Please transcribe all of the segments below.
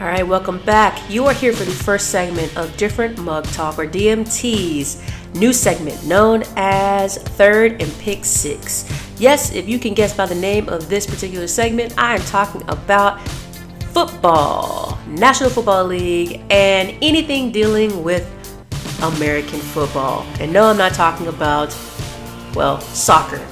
All right, welcome back. You are here for the first segment of Different Mug Talk, or DMT's new segment known as Third and Pick Six. Yes, if you can guess by the name of this particular segment, I am talking about football, National Football League, and anything dealing with American football. And no, I'm not talking about, well, soccer.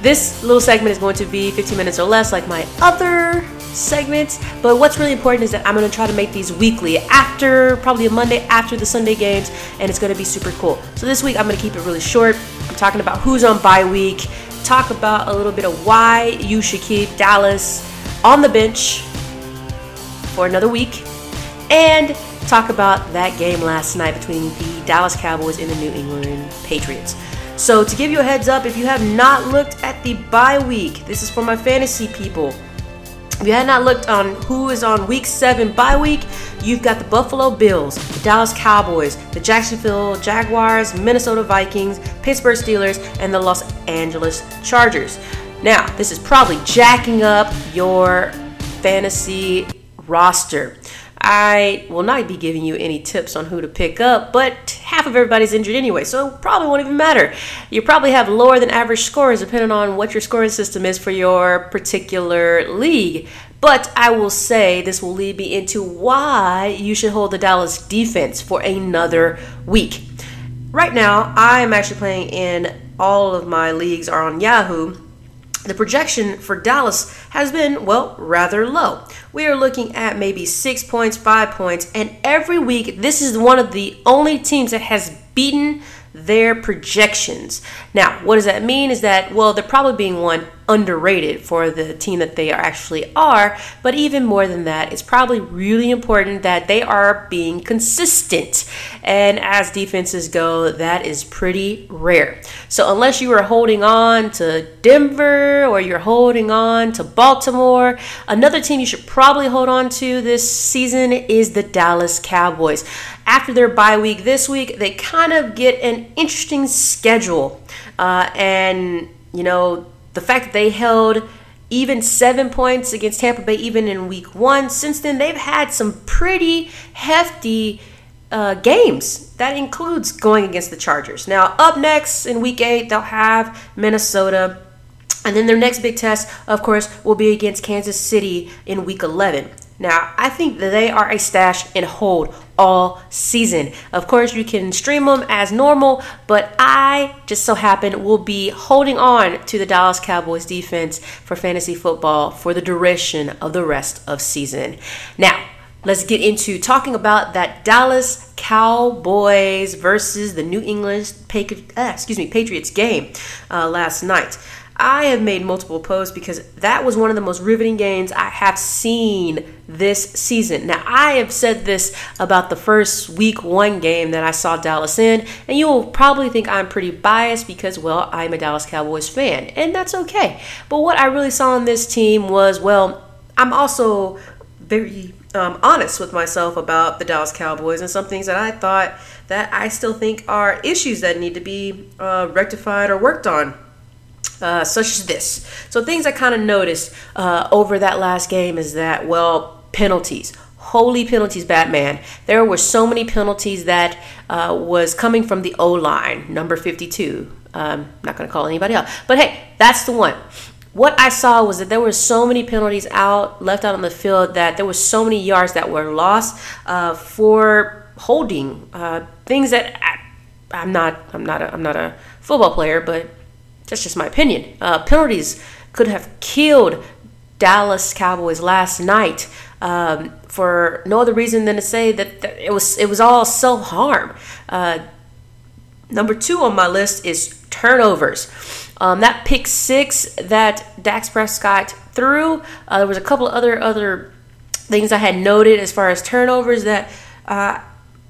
This little segment is going to be 15 minutes or less, like my other segments. But what's really important is that I'm going to try to make these weekly after probably a Monday after the Sunday games, and it's going to be super cool. So this week I'm going to keep it really short. I'm talking about who's on bye week, talk about a little bit of why you should keep Dallas on the bench for another week, and talk about that game last night between the Dallas Cowboys and the New England Patriots. So, to give you a heads up, if you have not looked at the bye week, this is for my fantasy people. If you had not looked on who is on week seven bye week, you've got the Buffalo Bills, the Dallas Cowboys, the Jacksonville Jaguars, Minnesota Vikings, Pittsburgh Steelers, and the Los Angeles Chargers. Now, this is probably jacking up your fantasy roster. I will not be giving you any tips on who to pick up, but half of everybody's injured anyway, so it probably won't even matter. You probably have lower than average scores depending on what your scoring system is for your particular league. But I will say this will lead me into why you should hold the Dallas defense for another week. Right now, I'm actually playing in all of my leagues are on Yahoo the projection for Dallas has been, well, rather low. We are looking at maybe six points, five points, and every week, this is one of the only teams that has beaten their projections. Now, what does that mean? Is that, well, they're probably being one underrated for the team that they are actually are, but even more than that, it's probably really important that they are being consistent. And as defenses go, that is pretty rare. So, unless you are holding on to Denver or you're holding on to Baltimore, another team you should probably hold on to this season is the Dallas Cowboys after their bye week this week, they kind of get an interesting schedule. Uh, and, you know, the fact that they held even seven points against Tampa Bay, even in week one, since then, they've had some pretty hefty uh, games. That includes going against the Chargers. Now, up next in week eight, they'll have Minnesota. And then their next big test, of course, will be against Kansas City in week 11. Now, I think that they are a stash and hold all season. Of course, you can stream them as normal, but I just so happen will be holding on to the Dallas Cowboys defense for fantasy football for the duration of the rest of season. Now, let's get into talking about that Dallas Cowboys versus the New England uh, excuse me Patriots game uh, last night. I have made multiple posts because that was one of the most riveting games I have seen this season. Now, I have said this about the first week one game that I saw Dallas in, and you will probably think I'm pretty biased because, well, I'm a Dallas Cowboys fan, and that's okay. But what I really saw in this team was, well, I'm also very um, honest with myself about the Dallas Cowboys and some things that I thought that I still think are issues that need to be uh, rectified or worked on such as this. So things I kind of noticed uh, over that last game is that well penalties. Holy penalties, Batman. There were so many penalties that uh, was coming from the O line, number 52. Um, I'm not going to call anybody out. But hey, that's the one. What I saw was that there were so many penalties out, left out on the field, that there was so many yards that were lost uh, for holding. Uh, things that I, I'm not, I'm not, a, I'm not a football player, but that's just my opinion. Uh, penalties could have killed Dallas Cowboys last night um, for no other reason than to say that, it was it was all self harm. Uh, number two on my list is turnovers. Um, that pick six that Dak Prescott threw. Uh, there was a couple other other things I had noted as far as turnovers that uh,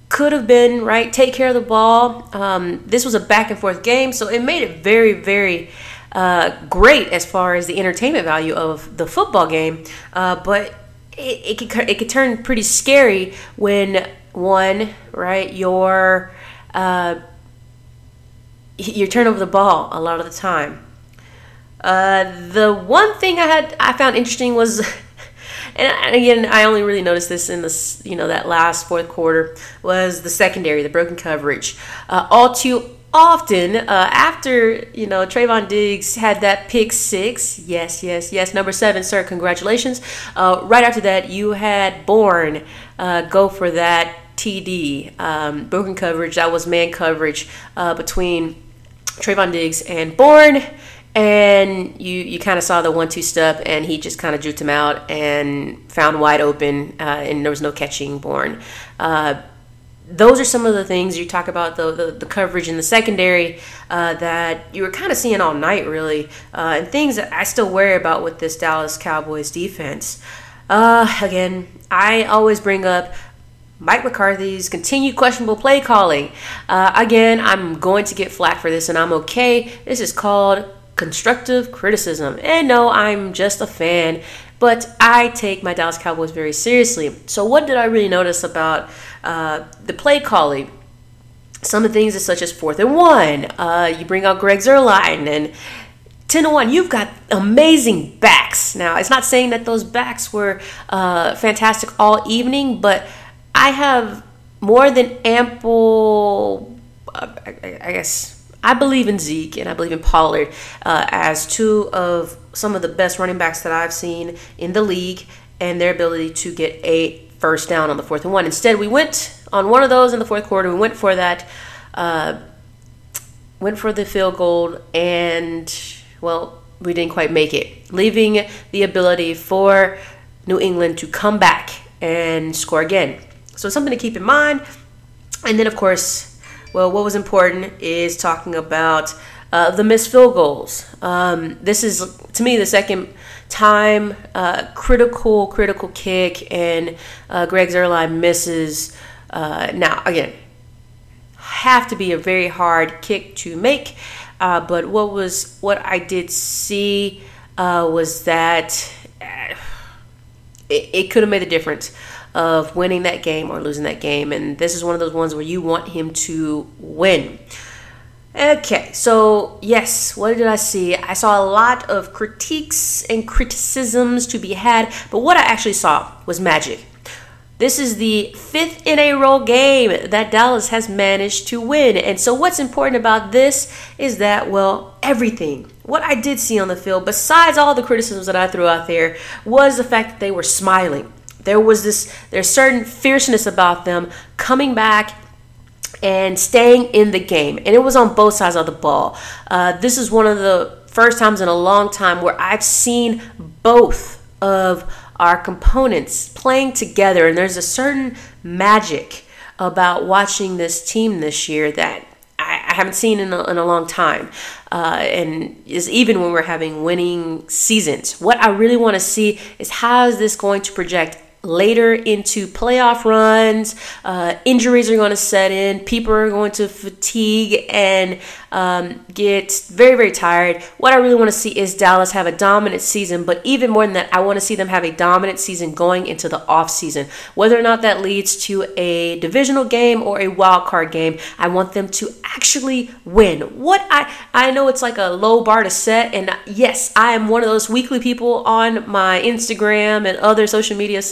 could have been right take care of the ball. Um, this was a back and forth game so it made it very very uh, great as far as the entertainment value of the football game. Uh, but it, it, could, it could turn pretty scary when one right your uh, turn over the ball a lot of the time. Uh, the one thing I had I found interesting was And again, I only really noticed this in this, you know that last fourth quarter was the secondary, the broken coverage. Uh, all too often uh, after you know Trevon Diggs had that pick six. Yes, yes, yes. Number seven, sir. Congratulations. Uh, right after that, you had Bourne uh, go for that TD um, broken coverage. That was man coverage uh, between Trevon Diggs and Bourne. And you, you kind of saw the one two step, and he just kind of juked him out and found wide open, uh, and there was no catching Bourne. uh, those are some of the things you talk about the, the, the coverage in the secondary uh, that you were kind of seeing all night, really, uh, and things that I still worry about with this Dallas Cowboys defense. Uh, again, I always bring up Mike McCarthy's continued questionable play calling. Uh, again, I'm going to get flack for this, and I'm okay. This is called constructive criticism. And no, I'm just a fan, but I take my Dallas Cowboys very seriously. So, what did I really notice about uh, the play calling? Some of the things, such as fourth and one, uh, you bring out Greg Zuerlein and 10 to 1, you've got amazing backs. Now, it's not saying that those backs were uh, fantastic all evening, but I have more than ample, uh, I, guess, I believe in Zeke and I believe in Pollard uh, as two of some of the best running backs that I've seen in the league and their ability to get a first down on the fourth and one. Instead, we went on one of those in the fourth quarter. We went for that, uh, went for the field goal, and well, we didn't quite make it, leaving the ability for New England to come back and score again. So something to keep in mind. And then, of course, well, what was important is talking about uh, the missed field goals. Um, this is, to me, the second time uh, critical, critical kick, and uh, Greg Zuerlein misses. Uh, now, again, have to be a very hard kick to make. Uh, but what was what I did see uh, was that it, it could have made a difference of winning that game or losing that game. And this is one of those ones where you want him to win. Okay, so yes, what did I see? I saw a lot of critiques and criticisms to be had, but what I actually saw was magic. This is the fifth in a row game that Dallas has managed to win. And so, what's important about this is that, well, everything, what I did see on the field, besides all the criticisms that I threw out there, was the fact that they were smiling. There was this, there's certain fierceness about them coming back and staying in the game. And it was on both sides of the ball. Uh, this is one of the first times in a long time where I've seen both of our components playing together. And there's a certain magic about watching this team this year that I, I haven't seen in a, in a long time. Uh, and is even when we're having winning seasons. What I really want to see is how is this going to project later into playoff runs. Uh, injuries are going to set in. People are going to fatigue and um, get very, very tired. What I really want to see is Dallas have a dominant season, but even more than that, I want to see them have a dominant season going into the off season. Whether or not that leads to a divisional game or a wild card game, I want them to actually win. What I I know it's like a low bar to set, and yes, I am one of those weekly people on my Instagram and other social media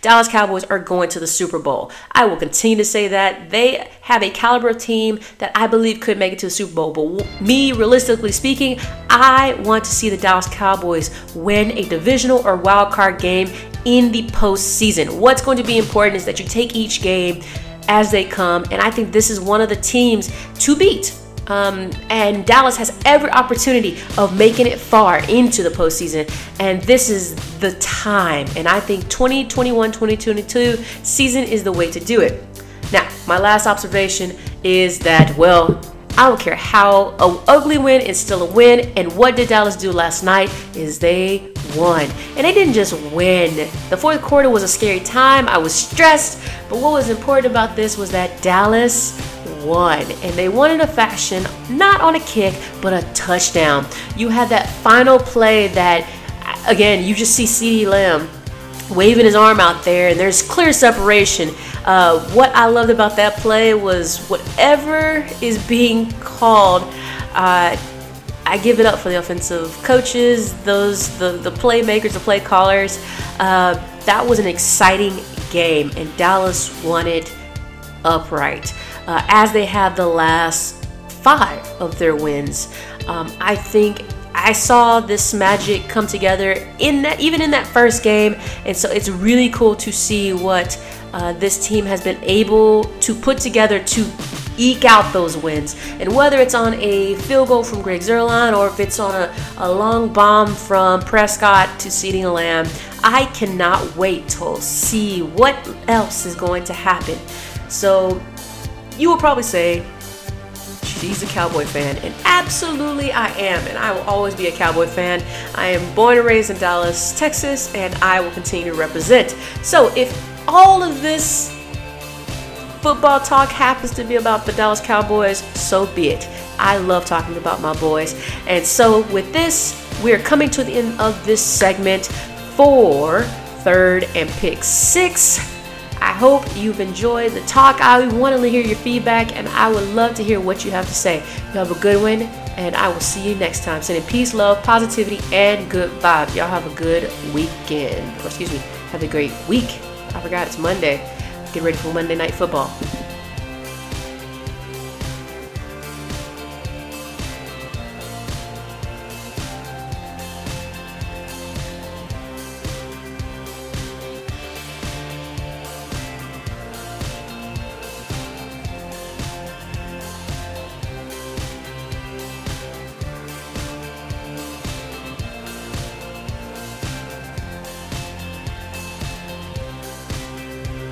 Dallas Cowboys are going to the Super Bowl. I will continue to say that they have a caliber of team that I believe could make it to the Super Bowl. But me, realistically speaking, I want to see the Dallas Cowboys win a divisional or wild card game in the postseason. What's going to be important is that you take each game as they come, and I think this is one of the teams to beat. Um, and Dallas has every opportunity of making it far into the postseason, and this is the time. And I think 2021 2022 season is the way to do it. Now, my last observation is that, well, I don't care how a ugly win is still a win. And what did Dallas do last night is they won. And they didn't just win. The fourth quarter was a scary time. I was stressed. But what was important about this was that Dallas won. And they wanted a fashion, not on a kick, but a touchdown. You had that final play that, again, you just see CeeDee Lamb waving his arm out there, and there's clear separation. Uh, what I loved about that play was whatever is being called. Uh, I give it up for the offensive coaches, those the the playmakers, the play callers. Uh, that was an exciting game, and Dallas won it upright, uh, as they have the last five of their wins. Um, I think I saw this magic come together in that, even in that first game, and so it's really cool to see what uh, this team has been able to put together to eke out those wins. And whether it's on a field goal from Greg Zuerlein or if it's on a, a long bomb from Prescott to CeeDee Lamb, I cannot wait to see what else is going to happen. So you will probably say, she's a Cowboy fan. And absolutely I am. And I will always be a Cowboy fan. I am born and raised in Dallas, Texas, and I will continue to represent. So if all of this football talk happens to be about the Dallas Cowboys, so be it. I love talking about my boys. And so with this, we're coming to the end of this segment for third and pick six. I hope you've enjoyed the talk. I want to hear your feedback and I would love to hear what you have to say. You have a good one, and I will see you next time. Sending peace, love, positivity, and good vibes. Y'all have a good weekend. Or excuse me, have a great week. I forgot it's Monday. Get ready for Monday Night Football.